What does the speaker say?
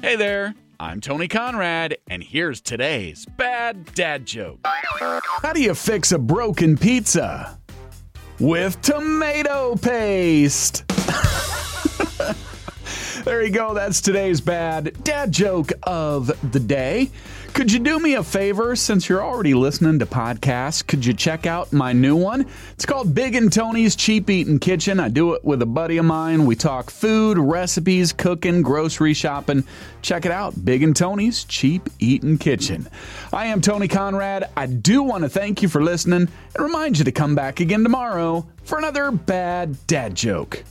Hey there, I'm Tony Conrad, and here's today's bad dad joke. How do you fix a broken pizza? With tomato paste. there you go. That's today's bad dad joke of the day. Could you do me a favor since you're already listening to podcasts? Could you check out my new one? It's called Big and Tony's Cheap Eating Kitchen. I do it with a buddy of mine. We talk food, recipes, cooking, grocery shopping. Check it out Big and Tony's Cheap Eating Kitchen. I am Tony Conrad. I do want to thank you for listening and remind you to come back again tomorrow for another bad dad joke.